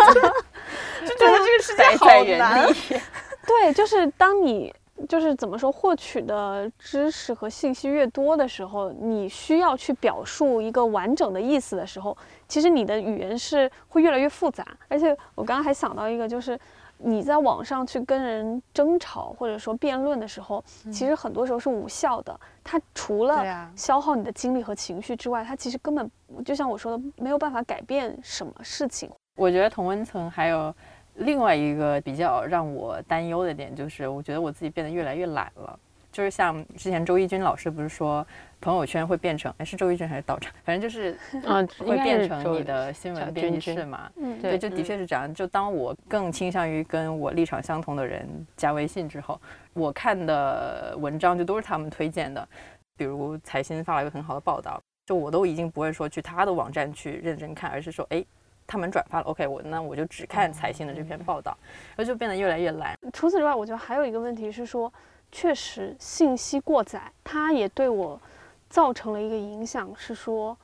就觉得这个世界好难。地。对，就是当你就是怎么说，获取的知识和信息越多的时候，你需要去表述一个完整的意思的时候，其实你的语言是会越来越复杂。而且我刚刚还想到一个，就是你在网上去跟人争吵或者说辩论的时候，其实很多时候是无效的。它除了消耗你的精力和情绪之外，它其实根本就像我说的，没有办法改变什么事情。我觉得同温层还有另外一个比较让我担忧的点，就是我觉得我自己变得越来越懒了。就是像之前周一军老师不是说朋友圈会变成，哎是周一军还是道长，反正就是嗯，会变成你的新闻编辑室嘛。嗯，对，就的确是这样。就当我更倾向于跟我立场相同的人加微信之后，我看的文章就都是他们推荐的。比如财新发了一个很好的报道，就我都已经不会说去他的网站去认真看，而是说，哎，他们转发了，OK，我那我就只看财新的这篇报道，然后就变得越来越懒。除此之外，我觉得还有一个问题是说，确实信息过载，它也对我造成了一个影响，是说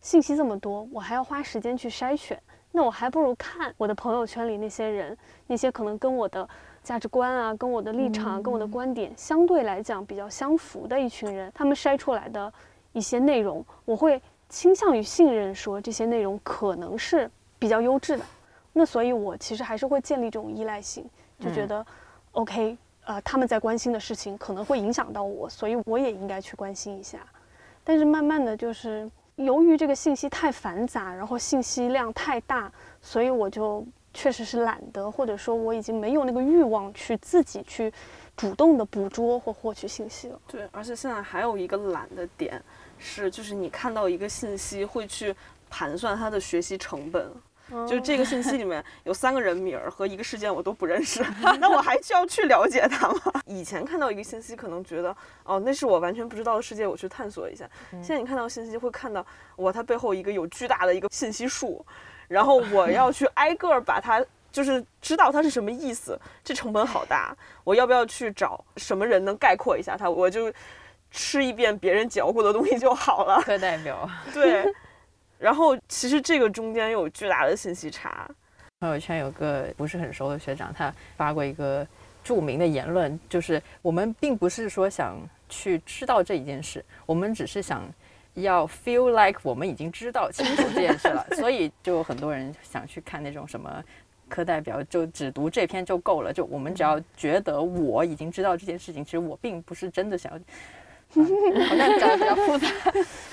信息这么多，我还要花时间去筛选，那我还不如看我的朋友圈里那些人，那些可能跟我的价值观啊、跟我的立场啊、跟我的观点相对来讲比较相符的一群人，他们筛出来的一些内容，我会倾向于信任说这些内容可能是比较优质的。那所以，我其实还是会建立这种依赖性，就觉得、OK，呃，他们在关心的事情可能会影响到我，所以我也应该去关心一下。但是慢慢的就是由于这个信息太繁杂，然后信息量太大，所以我就确实是懒得，或者说我已经没有那个欲望去自己去主动的捕捉或获取信息了。对，而且现在还有一个懒的点是，就是你看到一个信息会去盘算它的学习成本。就是这个信息里面有三个人名儿和一个事件我都不认识，那我还需要去了解它吗？以前看到一个信息，可能觉得哦，那是我完全不知道的世界，我去探索一下。现在你看到信息，会看到哇，它背后一个有巨大的一个信息树，然后我 要去挨个儿把它。就是知道它是什么意思，这成本好大。我要不要去找什么人能概括一下它？我就吃一遍别人嚼过的东西就好了。课代表对，然后其实这个中间有巨大的信息差。朋友圈有个不是很熟的学长，他发过一个著名的言论，就是我们并不是说想去知道这一件事，我们只是想要 feel like 我们已经知道清楚这件事了，所以就有很多人想去看那种什么。课代表就只读这篇就够了，就我们只要觉得我已经知道这件事情，其实我并不是真的想要，嗯好像讲的比较复杂。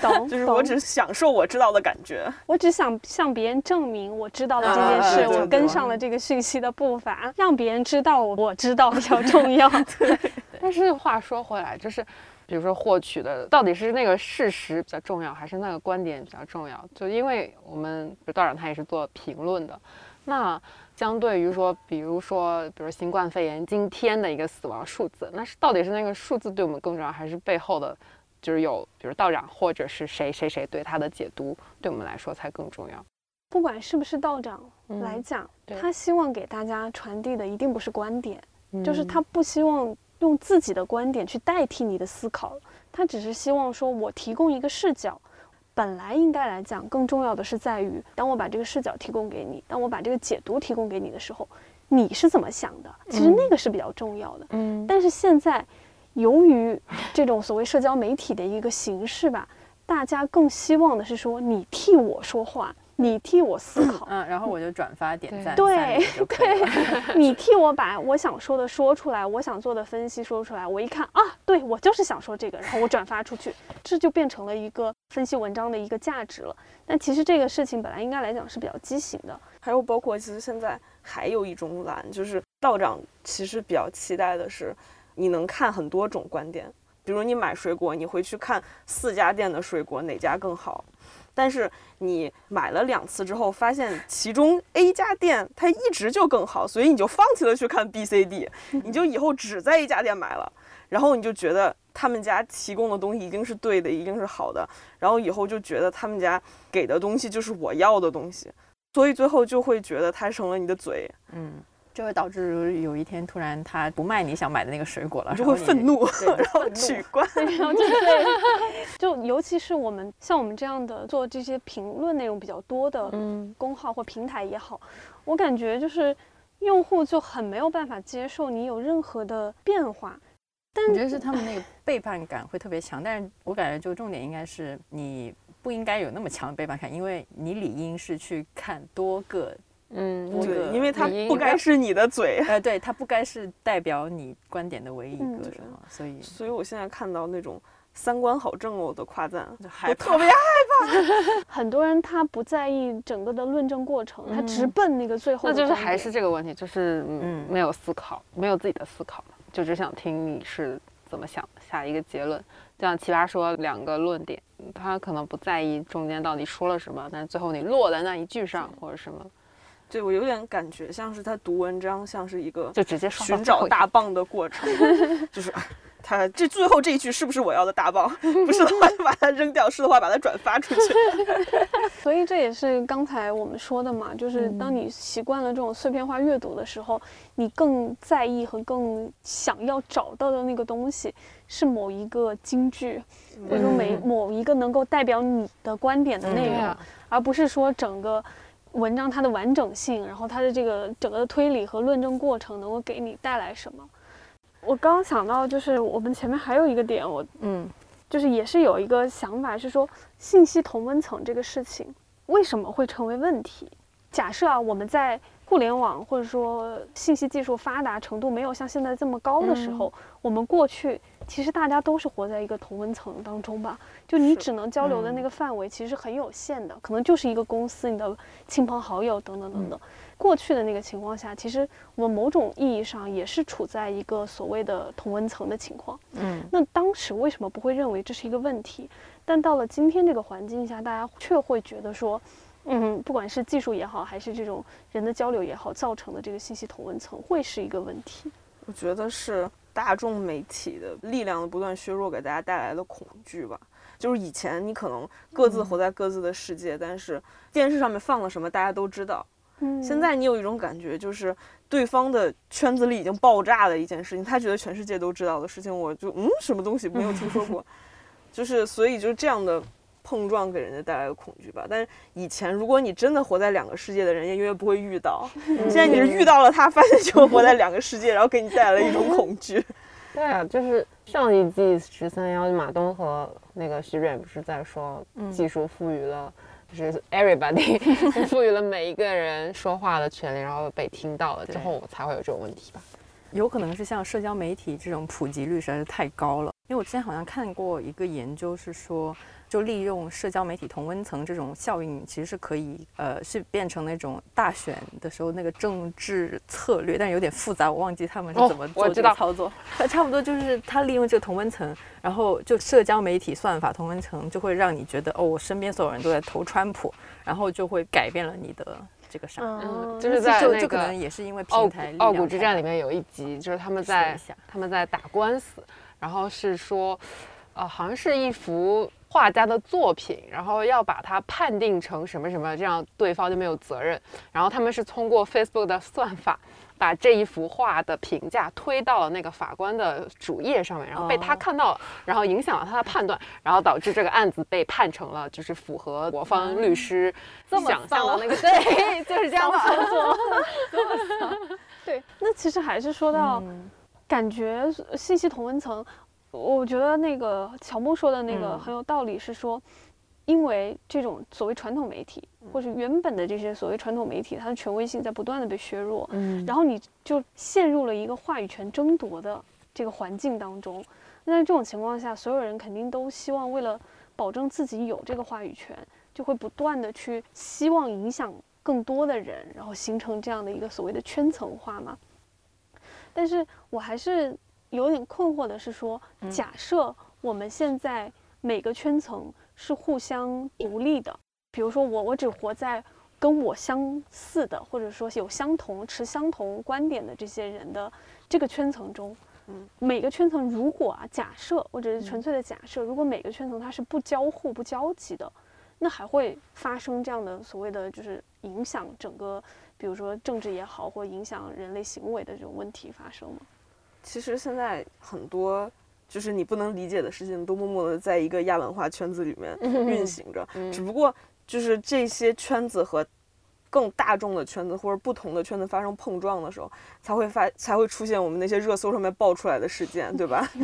懂，就是我懂只享受我知道的感觉。我只想向别人证明我知道了这啊件事，我跟上了这个讯息的步伐，让别人知道我知道比较重要。对但是话说回来，就是比如说获取的到底是那个事实比较重要，还是那个观点比较重要？就因为我们比如道长他也是做评论的，那相对于说，比如说，比如新冠肺炎今天的一个死亡数字，那是到底是那个数字对我们更重要，还是背后的，就是有比如道长或者是谁谁谁对他的解读，对我们来说才更重要？不管是不是道长嗯来讲，对他希望给大家传递的一定不是观点，就是嗯他不希望用自己的观点去代替你的思考，他只是希望说我提供一个视角，本来应该来讲，更重要的是在于，当我把这个视角提供给你，当我把这个解读提供给你的时候，你是怎么想的？其实那个是比较重要的。嗯，但是现在，由于这种所谓社交媒体的一个形式吧，大家更希望的是说你替我说话，你替我思考，嗯，然后我就转发点赞，对三连就可以了 你替我把我想说的说出来，我想做的分析说出来。我一看啊，对我就是想说这个，然后我转发出去，这就变成了一个分析文章的一个价值了。但其实这个事情本来应该来讲是比较畸形的。还有包括其实现在还有一种懒，就是道长其实比较期待的是，你能看很多种观点。比如你买水果，你回去看四家店的水果哪家更好，但是你买了两次之后，发现其中 A 家店它一直就更好，所以你就放弃了去看 B、C、D，你就以后只在一家店买了，然后你就觉得他们家提供的东西一定是对的，一定是好的，然后以后就觉得他们家给的东西就是我要的东西，所以最后就会觉得它成了你的嘴，嗯，就会导致有一天突然他不卖你想买的那个水果了，你就会愤怒，然后取关。然后就对，就尤其是我们像我们这样的做这些评论内容比较多的嗯公号或平台也好，我感觉就是用户就很没有办法接受你有任何的变化。但我觉得是他们那个背叛感会特别强，但是我感觉就重点应该是你不应该有那么强的背叛感，因为你理应是去看多个，嗯，对，因为它不该是你的嘴。呃，对，它不该是代表你观点的唯一一嗯个什么，所以所以我现在看到那种三观好正哦的夸赞，就害怕我特别害怕。很多人他不在意整个的论证过程，他直奔那个最后那就是还是这个问题，就是嗯嗯没有思考，没有自己的思考，就只想听你是怎么想，下一个结论。就像奇葩说两个论点，他可能不在意中间到底说了什么，但是最后你落在那一句上或者什么，对我有点感觉像是他读文章，像是一个就直接寻找大棒的过程，就是哎他这最后这一句是不是我要的大棒？不是的话就把它扔掉，是的话把它转发出去。所以这也是刚才我们说的嘛，就是当你习惯了这种碎片化阅读的时候，你更在意和更想要找到的那个东西是某一个金句，或者说每某一个能够代表你的观点的内容，而不是说整个文章它的完整性，然后它的这个整个的推理和论证过程能够给你带来什么。我刚刚想到，就是我们前面还有一个点，我嗯就是也是有一个想法是说，信息同温层这个事情为什么会成为问题？假设啊，我们在互联网或者说信息技术发达程度没有像现在这么高的时候，我们过去其实大家都是活在一个同温层当中吧，就你只能交流的那个范围其实很有限的，可能就是一个公司、你的亲朋好友等等等等。过去的那个情况下，其实我们某种意义上也是处在一个所谓的同温层的情况。嗯，那当时为什么不会认为这是一个问题？但到了今天这个环境下，大家却会觉得说，嗯，不管是技术也好，还是这种人的交流也好，造成的这个信息同温层会是一个问题。我觉得是大众媒体的力量的不断削弱给大家带来的恐惧吧。就是以前你可能各自活在各自的世界，但是电视上面放了什么大家都知道。嗯，现在你有一种感觉，就是对方的圈子里已经爆炸了一件事情，他觉得全世界都知道的事情，我就嗯什么东西没有听说过，就是所以就是这样的碰撞给人家带来的恐惧吧。但是以前如果你真的活在两个世界的人，也永远不会遇到。现在你是遇到了他，发现就活在两个世界，然后给你带来了一种恐惧。对啊，就是上一季十三幺，马东和那个徐远不是在说技术赋予了，就是 everybody 赋予了每一个人说话的权利，然后被听到了之后才会有这种问题吧。有可能是像社交媒体这种普及率实在是太高了。因为我之前好像看过一个研究，是说就利用社交媒体同温层这种效应，其实是可以呃是变成那种大选的时候那个政治策略，但是有点复杂，我忘记他们是哦怎么做这我知道个操作。它差不多就是他利用这个同温层，然后就社交媒体算法同温层就会让你觉得哦，我身边所有人都在投川普，然后就会改变了你的这个啥。嗯，就是在就那个就可能也是因为平台力傲骨之战里面有一集，就是他们在他们在打官司，然后是说，呃，好像是一幅画家的作品，然后要把它判定成什么什么，这样对方就没有责任。然后他们是通过 Facebook 的算法。把这一幅画的评价推到了那个法官的主页上面，然后被他看到了，然后影响了他的判断，然后导致这个案子被判成了就是符合我方律师想象的那个，对，就是这样操作。对，那其实还是说到，感觉信息同温层，我觉得那个乔木说的那个很有道理，是说。因为这种所谓传统媒体，或者原本的这些所谓传统媒体，它的权威性在不断的被削弱，嗯，然后你就陷入了一个话语权争夺的这个环境当中。那在这种情况下，所有人肯定都希望为了保证自己有这个话语权，就会不断的去希望影响更多的人，然后形成这样的一个所谓的圈层化嘛。但是我还是有点困惑的是说，假设我们现在每个圈层。是互相独立的。比如说，我我只活在跟我相似的，或者说有相同持相同观点的这些人的这个圈层中。嗯，每个圈层如果啊，假设或者是纯粹的假设，如果每个圈层它是不交互、不交集的，那还会发生这样的所谓的就是影响整个，比如说政治也好，或影响人类行为的这种问题发生吗？其实现在很多。就是你不能理解的事情，都默默的在一个亚文化圈子里面运行着。只不过就是这些圈子和更大众的圈子或者不同的圈子发生碰撞的时候，才会发才会出现我们那些热搜上面爆出来的事件，对吧？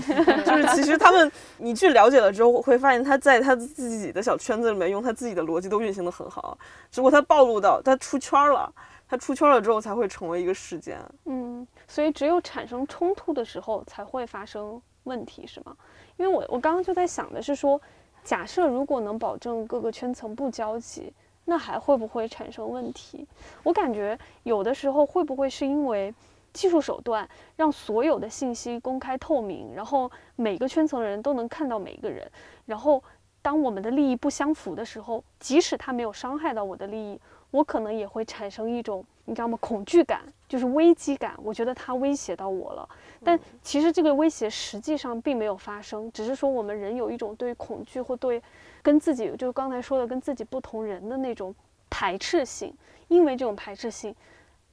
就是其实他们你去了解了之后，会发现他在他自己的小圈子里面用他自己的逻辑都运行的很好，只不过他暴露到他出圈了，他出圈了之后才会成为一个事件。嗯，所以只有产生冲突的时候才会发生。问题是吗？因为我我刚刚就在想的是说，假设如果能保证各个圈层不交集，那还会不会产生问题？我感觉有的时候会不会是因为技术手段让所有的信息公开透明，然后每个圈层的人都能看到每一个人，然后当我们的利益不相符的时候，即使他没有伤害到我的利益，我可能也会产生一种你知道吗？恐惧感，就是危机感。我觉得它威胁到我了。但其实这个威胁实际上并没有发生，只是说我们人有一种对恐惧或对跟自己，就是刚才说的跟自己不同人的那种排斥性，因为这种排斥性，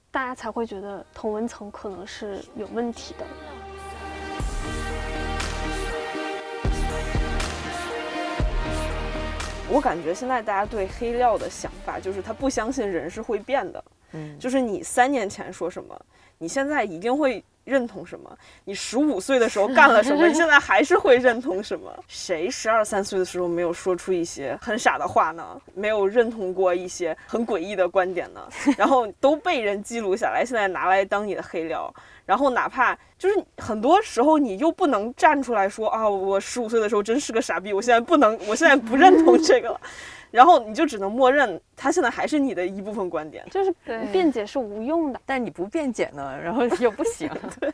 大家才会觉得同文层可能是有问题的。我感觉现在大家对黑料的想法就是他不相信人是会变的，嗯，就是你三年前说什么，你现在一定会。认同什么？你十五岁的时候干了什么？你现在还是会认同什么？谁十二三岁的时候没有说出一些很傻的话呢？没有认同过一些很诡异的观点呢？然后都被人记录下来，现在拿来当你的黑料。然后哪怕就是很多时候你又不能站出来说啊，我十五岁的时候真是个傻逼，我现在不能，我现在不认同这个了。然后你就只能默认，他现在还是你的一部分观点，就是辩解是无用的。但你不辩解呢，然后又不行。对，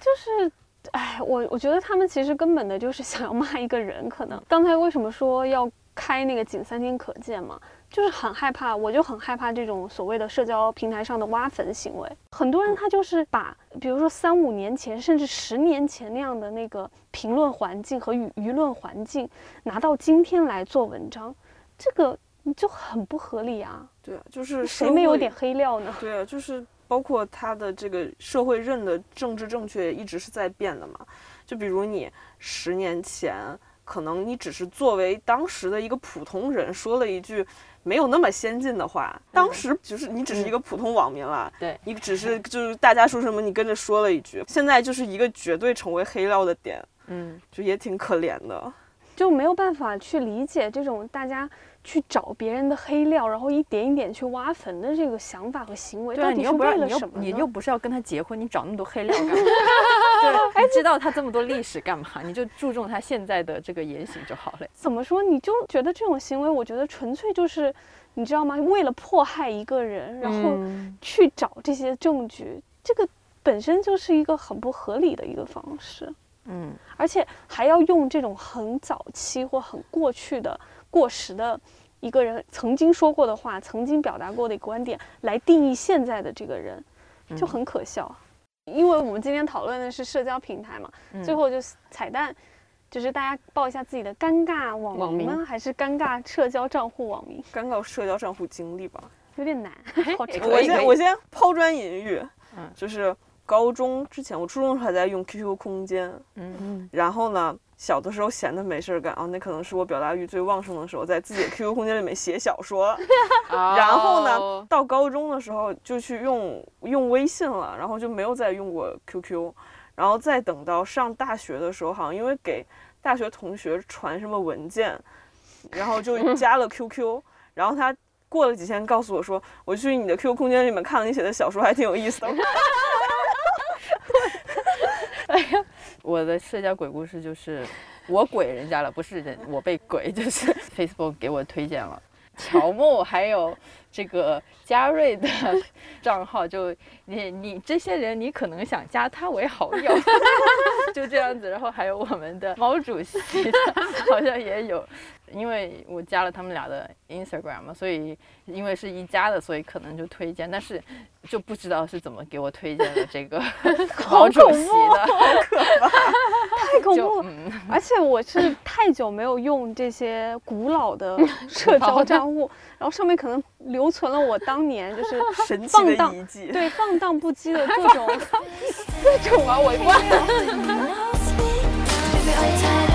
就是，哎，我我觉得他们其实根本的就是想要骂一个人。可能刚才为什么说要开那个仅三天可见嘛？就是很害怕，我就很害怕这种所谓的社交平台上的挖坟行为。很多人他就是把，比如说三五年前甚至十年前那样的那个评论环境和舆舆论环境，拿到今天来做文章。这个你就很不合理啊！对啊，就是谁没有点黑料呢？对啊，就是包括他的这个社会认的政治正确一直是在变的嘛。就比如你十年前，可能你只是作为当时的一个普通人说了一句没有那么先进的话，当时就是你只是一个普通网民了。对，你只是就是大家说什么你跟着说了一句，现在就是一个绝对成为黑料的点。嗯，就也挺可怜的，就没有办法去理解这种大家。去找别人的黑料，然后一点一点去挖坟的这个想法和行为，到底是为了什么？你又不是要跟他结婚，你找那么多黑料干嘛？对，知道他这么多历史干嘛？你就注重他现在的这个言行就好了。怎么说？你就觉得这种行为，我觉得纯粹就是，你知道吗？为了迫害一个人，然后去找这些证据，这个本身就是一个很不合理的一个方式。嗯，而且还要用这种很早期或很过去的。过时的一个人曾经说过的话，曾经表达过的观点来定义现在的这个人，就很可笑。因为我们今天讨论的是社交平台嘛，最后就彩蛋，就是大家报一下自己的尴尬网网名吗？名还是尴尬社交账户网名？尴尬社交账户经历吧。有点难，好我先我先抛砖引玉，嗯就是高中之前，我初中还在用 QQ 空间，嗯，然后呢，小的时候闲的没事儿干啊，那可能是我表达欲最旺盛的时候，在自己的 QQ 空间里面写小说。然后呢哦，到高中的时候就去用用微信了，然后就没有再用过 QQ，然后再等到上大学的时候，好像因为给大学同学传什么文件，然后就加了 QQ，然后他。过了几天，告诉我说，我去你的 QQ 空间里面看了你写的小说，还挺有意思的。我的社交鬼故事就是我鬼人家了，不是人我被鬼，就是 Facebook 给我推荐了。乔木还有这个嘉瑞的 账号，就你你这些人你可能想加他为好友 就这样子，然后还有我们的毛主席好像也有。因为我加了他们俩的 Instagram 嘛，所以因为是一家的，所以可能就推荐，但是就不知道是怎么给我推荐的这个毛主席的，好可怕太恐怖了。而且我是太久没有用这些古老的社交账户，然后上面可能留存了我当年就是 放荡对放荡不羁的各种 各种啊，我 一。